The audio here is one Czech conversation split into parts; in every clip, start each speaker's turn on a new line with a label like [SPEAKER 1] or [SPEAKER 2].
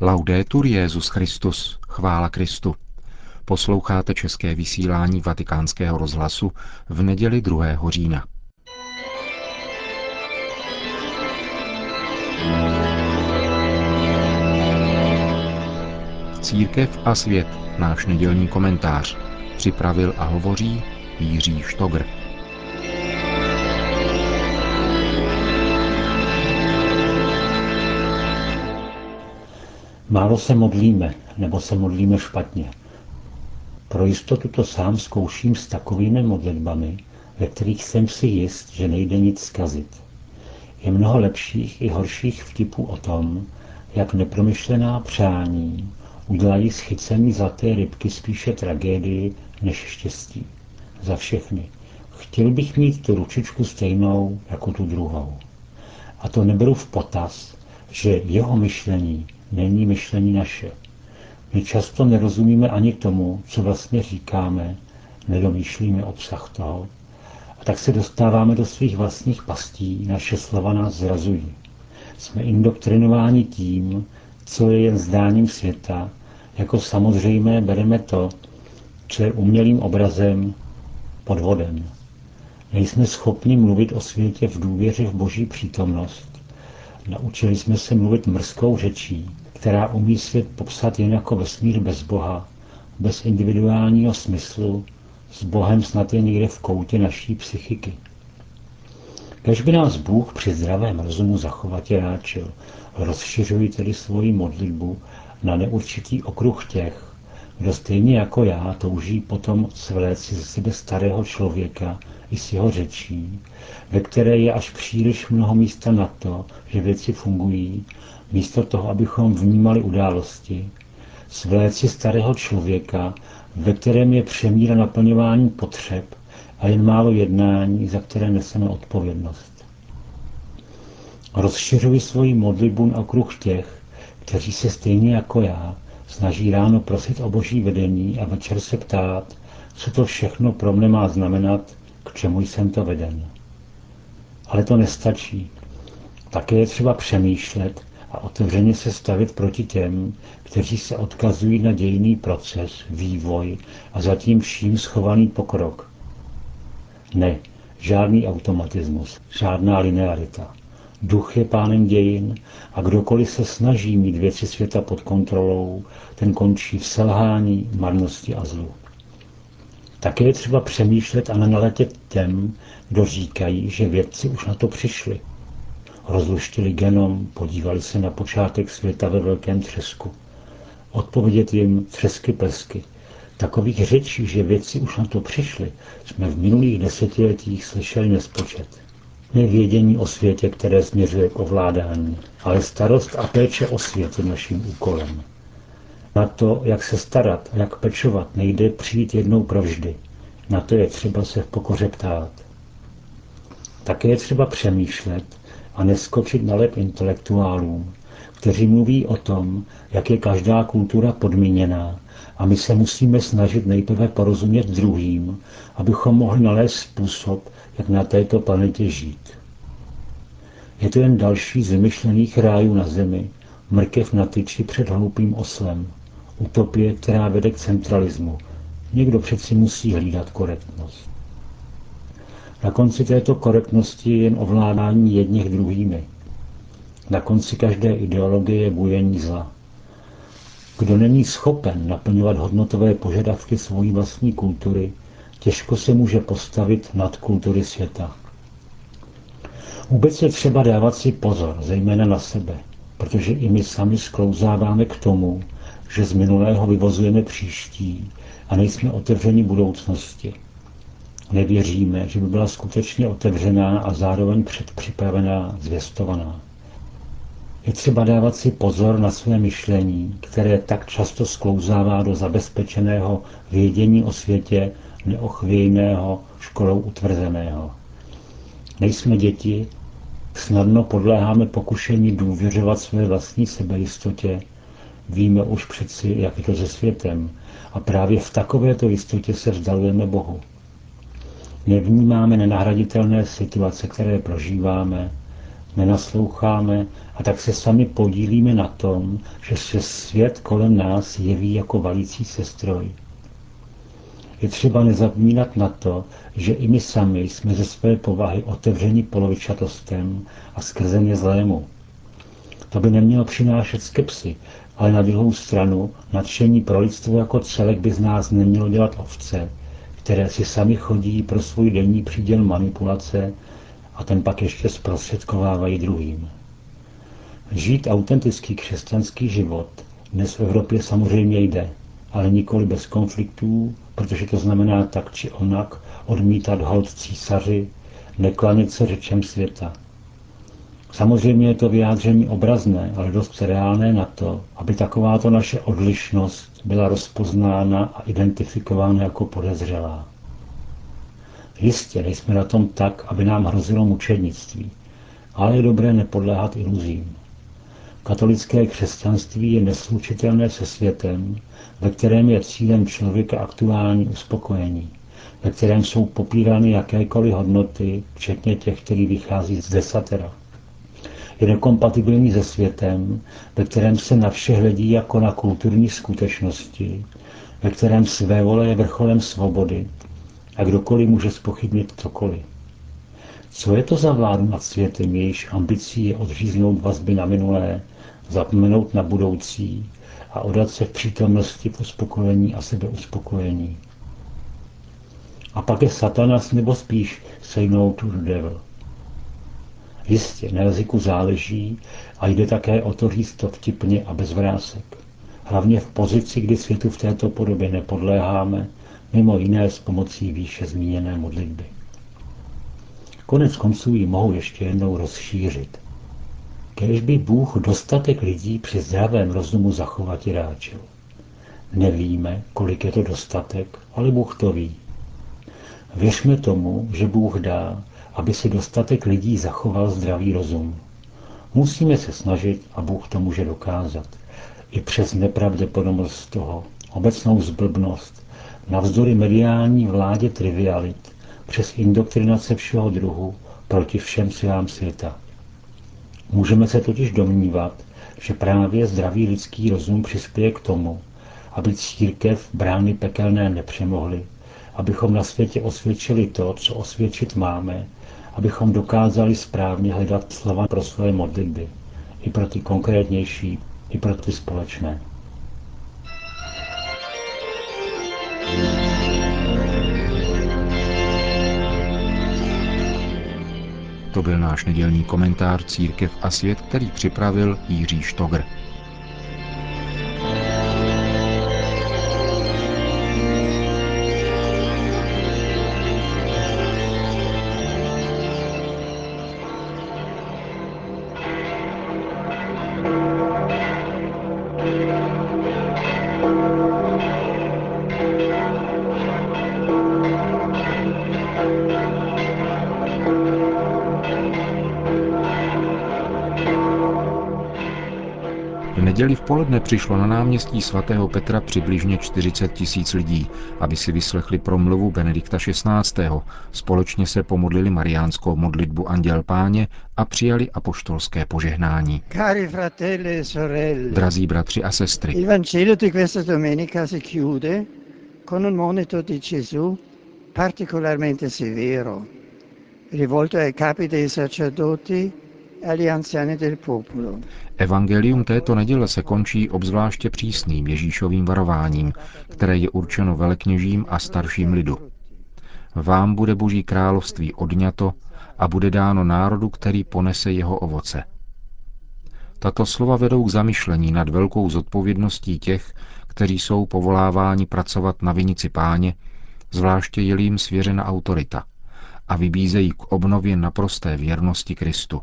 [SPEAKER 1] Laudetur Jezus Christus, chvála Kristu. Posloucháte české vysílání Vatikánského rozhlasu v neděli 2. října. Církev a svět, náš nedělní komentář. Připravil a hovoří Jiří Štogr.
[SPEAKER 2] Málo se modlíme, nebo se modlíme špatně. Pro jistotu to sám zkouším s takovými modlitbami, ve kterých jsem si jist, že nejde nic zkazit. Je mnoho lepších i horších vtipů o tom, jak nepromyšlená přání udělají schycení zlaté rybky spíše tragédii než štěstí. Za všechny. Chtěl bych mít tu ručičku stejnou jako tu druhou. A to neberu v potaz, že jeho myšlení není myšlení naše. My často nerozumíme ani tomu, co vlastně říkáme, nedomýšlíme obsah toho, a tak se dostáváme do svých vlastních pastí, naše slova nás zrazují. Jsme indoktrinováni tím, co je jen zdáním světa, jako samozřejmé bereme to, co je umělým obrazem, podvodem. Nejsme schopni mluvit o světě v důvěře v boží přítomnost. Naučili jsme se mluvit mrzkou řečí, která umí svět popsat jen jako vesmír bez Boha, bez individuálního smyslu, s Bohem snad je někde v koutě naší psychiky. Kež by nás Bůh při zdravém rozumu zachovat ráčil, rozšiřují tedy svoji modlitbu na neurčitý okruh těch, kdo stejně jako já touží potom svléci ze sebe starého člověka i s jeho řečí, ve které je až příliš mnoho místa na to, že věci fungují, místo toho, abychom vnímali události, svléci starého člověka, ve kterém je přemíra naplňování potřeb a jen málo jednání, za které neseme odpovědnost. Rozšiřuji svoji modlitbu na okruh těch, kteří se stejně jako já snaží ráno prosit o boží vedení a večer se ptát, co to všechno pro mne má znamenat, k čemu jsem to veden. Ale to nestačí. Také je třeba přemýšlet a otevřeně se stavit proti těm, kteří se odkazují na dějný proces, vývoj a zatím vším schovaný pokrok. Ne, žádný automatismus, žádná linearita. Duch je pánem dějin a kdokoliv se snaží mít věci světa pod kontrolou, ten končí v selhání, marnosti a zlu. Také je třeba přemýšlet a nenaletět těm, kdo říkají, že vědci už na to přišli. Rozluštili genom, podívali se na počátek světa ve velkém třesku. Odpovědět jim třesky plesky. Takových řečí, že věci už na to přišli, jsme v minulých desetiletích slyšeli nespočet. Nevědění o světě, které směřuje k ovládání, ale starost a péče o svět je naším úkolem. Na to, jak se starat jak pečovat, nejde přijít jednou provždy. Na to je třeba se v pokoře ptát. Také je třeba přemýšlet a neskočit na lep intelektuálům, kteří mluví o tom, jak je každá kultura podmíněná a my se musíme snažit nejprve porozumět druhým, abychom mohli nalézt způsob, jak na této planetě žít. Je to jen další z vymyšlených rájů na zemi, mrkev na tyči před hloupým oslem, utopie, která vede k centralismu. Někdo přeci musí hlídat korektnost. Na konci této korektnosti je jen ovládání jedních druhými. Na konci každé ideologie je bujení zla. Kdo není schopen naplňovat hodnotové požadavky svojí vlastní kultury, těžko se může postavit nad kultury světa. Vůbec je třeba dávat si pozor, zejména na sebe, protože i my sami sklouzáváme k tomu, že z minulého vyvozujeme příští a nejsme otevřeni budoucnosti. Nevěříme, že by byla skutečně otevřená a zároveň předpřipravená, zvěstovaná. Je třeba dávat si pozor na své myšlení, které tak často sklouzává do zabezpečeného vědění o světě neochvějného, školou utvrzeného. Nejsme děti, snadno podléháme pokušení důvěřovat své vlastní sebejistotě, víme už přeci, jak je to se světem, a právě v takovéto jistotě se vzdalujeme Bohu. Nevnímáme nenahraditelné situace, které prožíváme, nenasloucháme a tak se sami podílíme na tom, že se svět kolem nás jeví jako valící se stroj. Je třeba nezapomínat na to, že i my sami jsme ze své povahy otevření polovičatostem a skrze zlému. To by nemělo přinášet skepsy, ale na druhou stranu nadšení pro lidstvo jako celek by z nás nemělo dělat ovce, které si sami chodí pro svůj denní příděl manipulace a ten pak ještě zprostředkovávají druhým. Žít autentický křesťanský život dnes v Evropě samozřejmě jde, ale nikoli bez konfliktů, protože to znamená tak či onak odmítat hold císaři, neklanit se řečem světa. Samozřejmě je to vyjádření obrazné, ale dost reálné na to, aby takováto naše odlišnost byla rozpoznána a identifikována jako podezřelá. Jistě nejsme na tom tak, aby nám hrozilo mučednictví, ale je dobré nepodléhat iluzím. Katolické křesťanství je neslučitelné se světem, ve kterém je cílem člověka aktuální uspokojení, ve kterém jsou popírány jakékoliv hodnoty, včetně těch, které vychází z desatera. Je nekompatibilní se světem, ve kterém se na vše hledí jako na kulturní skutečnosti, ve kterém své vole je vrcholem svobody a kdokoliv může spochybnit cokoliv. Co je to za vládu nad světem, jejíž ambicí je odříznout vazby na minulé, zapomenout na budoucí a odat se v přítomnosti v uspokojení a sebeuspokojení. A pak je satanas nebo spíš no to the devil. Jistě, na jazyku záleží a jde také o to říct to vtipně a bez vrásek. Hlavně v pozici, kdy světu v této podobě nepodléháme, mimo jiné s pomocí výše zmíněné modlitby. Konec konců ji mohu ještě jednou rozšířit. Kež by Bůh dostatek lidí při zdravém rozumu zachovat i ráčil. Nevíme, kolik je to dostatek, ale Bůh to ví. Věřme tomu, že Bůh dá, aby si dostatek lidí zachoval zdravý rozum. Musíme se snažit a Bůh to může dokázat. I přes nepravděpodobnost toho, obecnou zblbnost, navzdory mediální vládě trivialit, přes indoktrinace všeho druhu proti všem silám světa. Můžeme se totiž domnívat, že právě zdravý lidský rozum přispěje k tomu, aby církev brány pekelné nepřemohly, abychom na světě osvědčili to, co osvědčit máme, abychom dokázali správně hledat slova pro své modlitby, i pro ty konkrétnější, i pro ty společné.
[SPEAKER 1] To byl náš nedělní komentář Církev a svět, který připravil Jiří Štogr. Neděli v poledne přišlo na náměstí svatého Petra přibližně 40 tisíc lidí, aby si vyslechli promluvu Benedikta XVI. Společně se pomodlili mariánskou modlitbu Anděl Páně a přijali apoštolské požehnání.
[SPEAKER 3] Cari fratelli e sorelle,
[SPEAKER 1] Drazí bratři a sestry,
[SPEAKER 3] il Vangelo di questa domenica si chiude con un monito di Gesù particolarmente severo, rivolto ai capi dei sacerdoti
[SPEAKER 1] Evangelium této neděle se končí obzvláště přísným Ježíšovým varováním, které je určeno velekněžím a starším lidu. Vám bude Boží království odňato a bude dáno národu, který ponese jeho ovoce. Tato slova vedou k zamyšlení nad velkou zodpovědností těch, kteří jsou povoláváni pracovat na vinici páně, zvláště je jim svěřena autorita, a vybízejí k obnově naprosté věrnosti Kristu.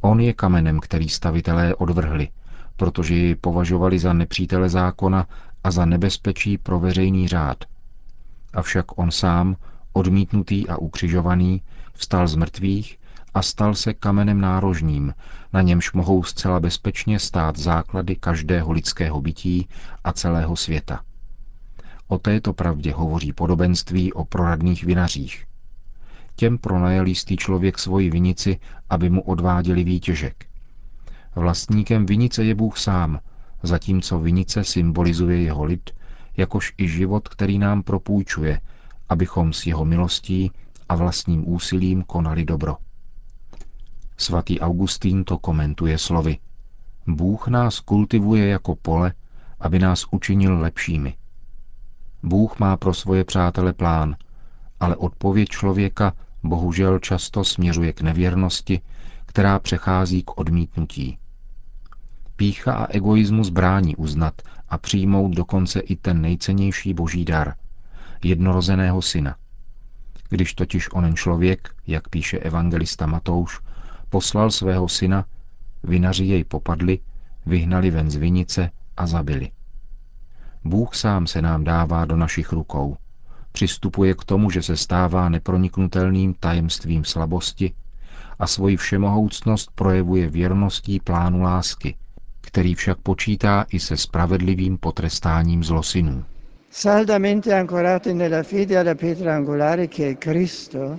[SPEAKER 1] On je kamenem, který stavitelé odvrhli, protože ji považovali za nepřítele zákona a za nebezpečí pro veřejný řád. Avšak on sám, odmítnutý a ukřižovaný, vstal z mrtvých a stal se kamenem nárožním, na němž mohou zcela bezpečně stát základy každého lidského bytí a celého světa. O této pravdě hovoří podobenství o proradných vinařích. Těm pronajal jistý člověk svoji vinici, aby mu odváděli výtěžek. Vlastníkem vinice je Bůh sám, zatímco vinice symbolizuje jeho lid, jakož i život, který nám propůjčuje, abychom s jeho milostí a vlastním úsilím konali dobro. Svatý Augustín to komentuje slovy. Bůh nás kultivuje jako pole, aby nás učinil lepšími. Bůh má pro svoje přátele plán, ale odpověď člověka bohužel často směřuje k nevěrnosti, která přechází k odmítnutí. Pícha a egoismus brání uznat a přijmout dokonce i ten nejcennější boží dar, jednorozeného syna. Když totiž onen člověk, jak píše evangelista Matouš, poslal svého syna, vinaři jej popadli, vyhnali ven z vinice a zabili. Bůh sám se nám dává do našich rukou. Přistupuje k tomu, že se stává neproniknutelným tajemstvím slabosti a svoji všemohoucnost projevuje věrností plánu lásky, který však počítá i se spravedlivým potrestáním zlosinů.
[SPEAKER 3] Saldamente ancorati nella fede alla pietra angolare che è Cristo,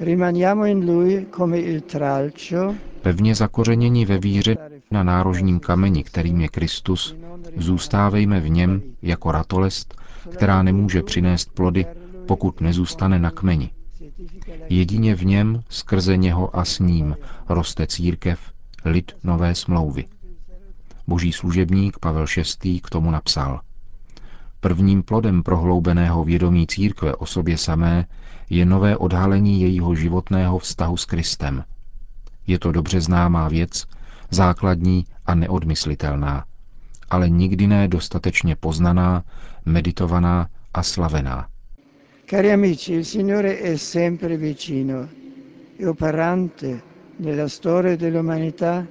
[SPEAKER 3] rimaniamo in Lui come il tralcio,
[SPEAKER 1] Pevně zakořeněni ve víře na nárožním kameni, kterým je Kristus, zůstávejme v něm jako ratolest, která nemůže přinést plody, pokud nezůstane na kmeni. Jedině v něm, skrze něho a s ním, roste církev, lid nové smlouvy. Boží služebník Pavel VI. k tomu napsal. Prvním plodem prohloubeného vědomí církve o sobě samé je nové odhalení jejího životného vztahu s Kristem. Je to dobře známá věc, základní a neodmyslitelná, ale nikdy ne dostatečně poznaná, meditovaná a slavená.
[SPEAKER 3] Cari amici, il Signore è sempre vicino e operante nella storia dell'umanità.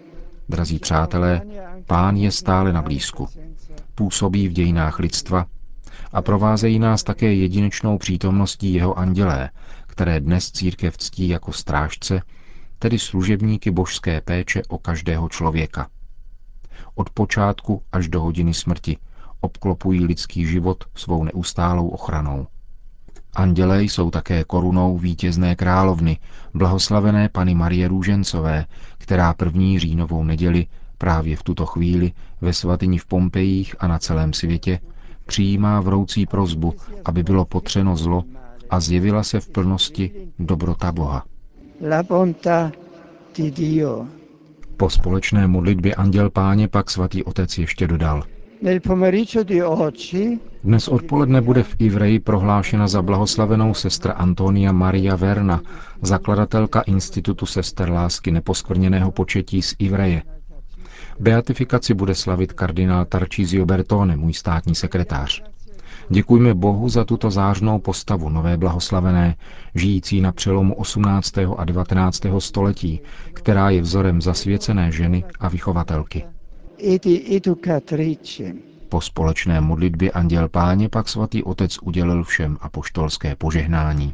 [SPEAKER 1] Drazí přátelé, pán je stále na blízku. Působí v dějinách lidstva a provázejí nás také jedinečnou přítomností jeho andělé, které dnes církev ctí jako strážce, tedy služebníky božské péče o každého člověka. Od počátku až do hodiny smrti obklopují lidský život svou neustálou ochranou. Andělé jsou také korunou vítězné královny, blahoslavené Pany Marie Růžencové, která první říjnovou neděli právě v tuto chvíli ve svatyni v Pompejích a na celém světě přijímá vroucí prozbu, aby bylo potřeno zlo a zjevila se v plnosti dobrota Boha.
[SPEAKER 3] La bontà di Dio.
[SPEAKER 1] Po společné modlitbě Anděl Páně pak svatý otec ještě dodal. Dnes odpoledne bude v Ivreji prohlášena za blahoslavenou sestra Antonia Maria Verna, zakladatelka Institutu sester lásky neposkvrněného početí z Ivreje. Beatifikaci bude slavit kardinál Tarcísio Bertone, můj státní sekretář. Děkujme Bohu za tuto zářnou postavu nové blahoslavené, žijící na přelomu 18. a 19. století, která je vzorem zasvěcené ženy a vychovatelky. Po společné modlitbě Anděl Páně pak svatý otec udělil všem apoštolské požehnání.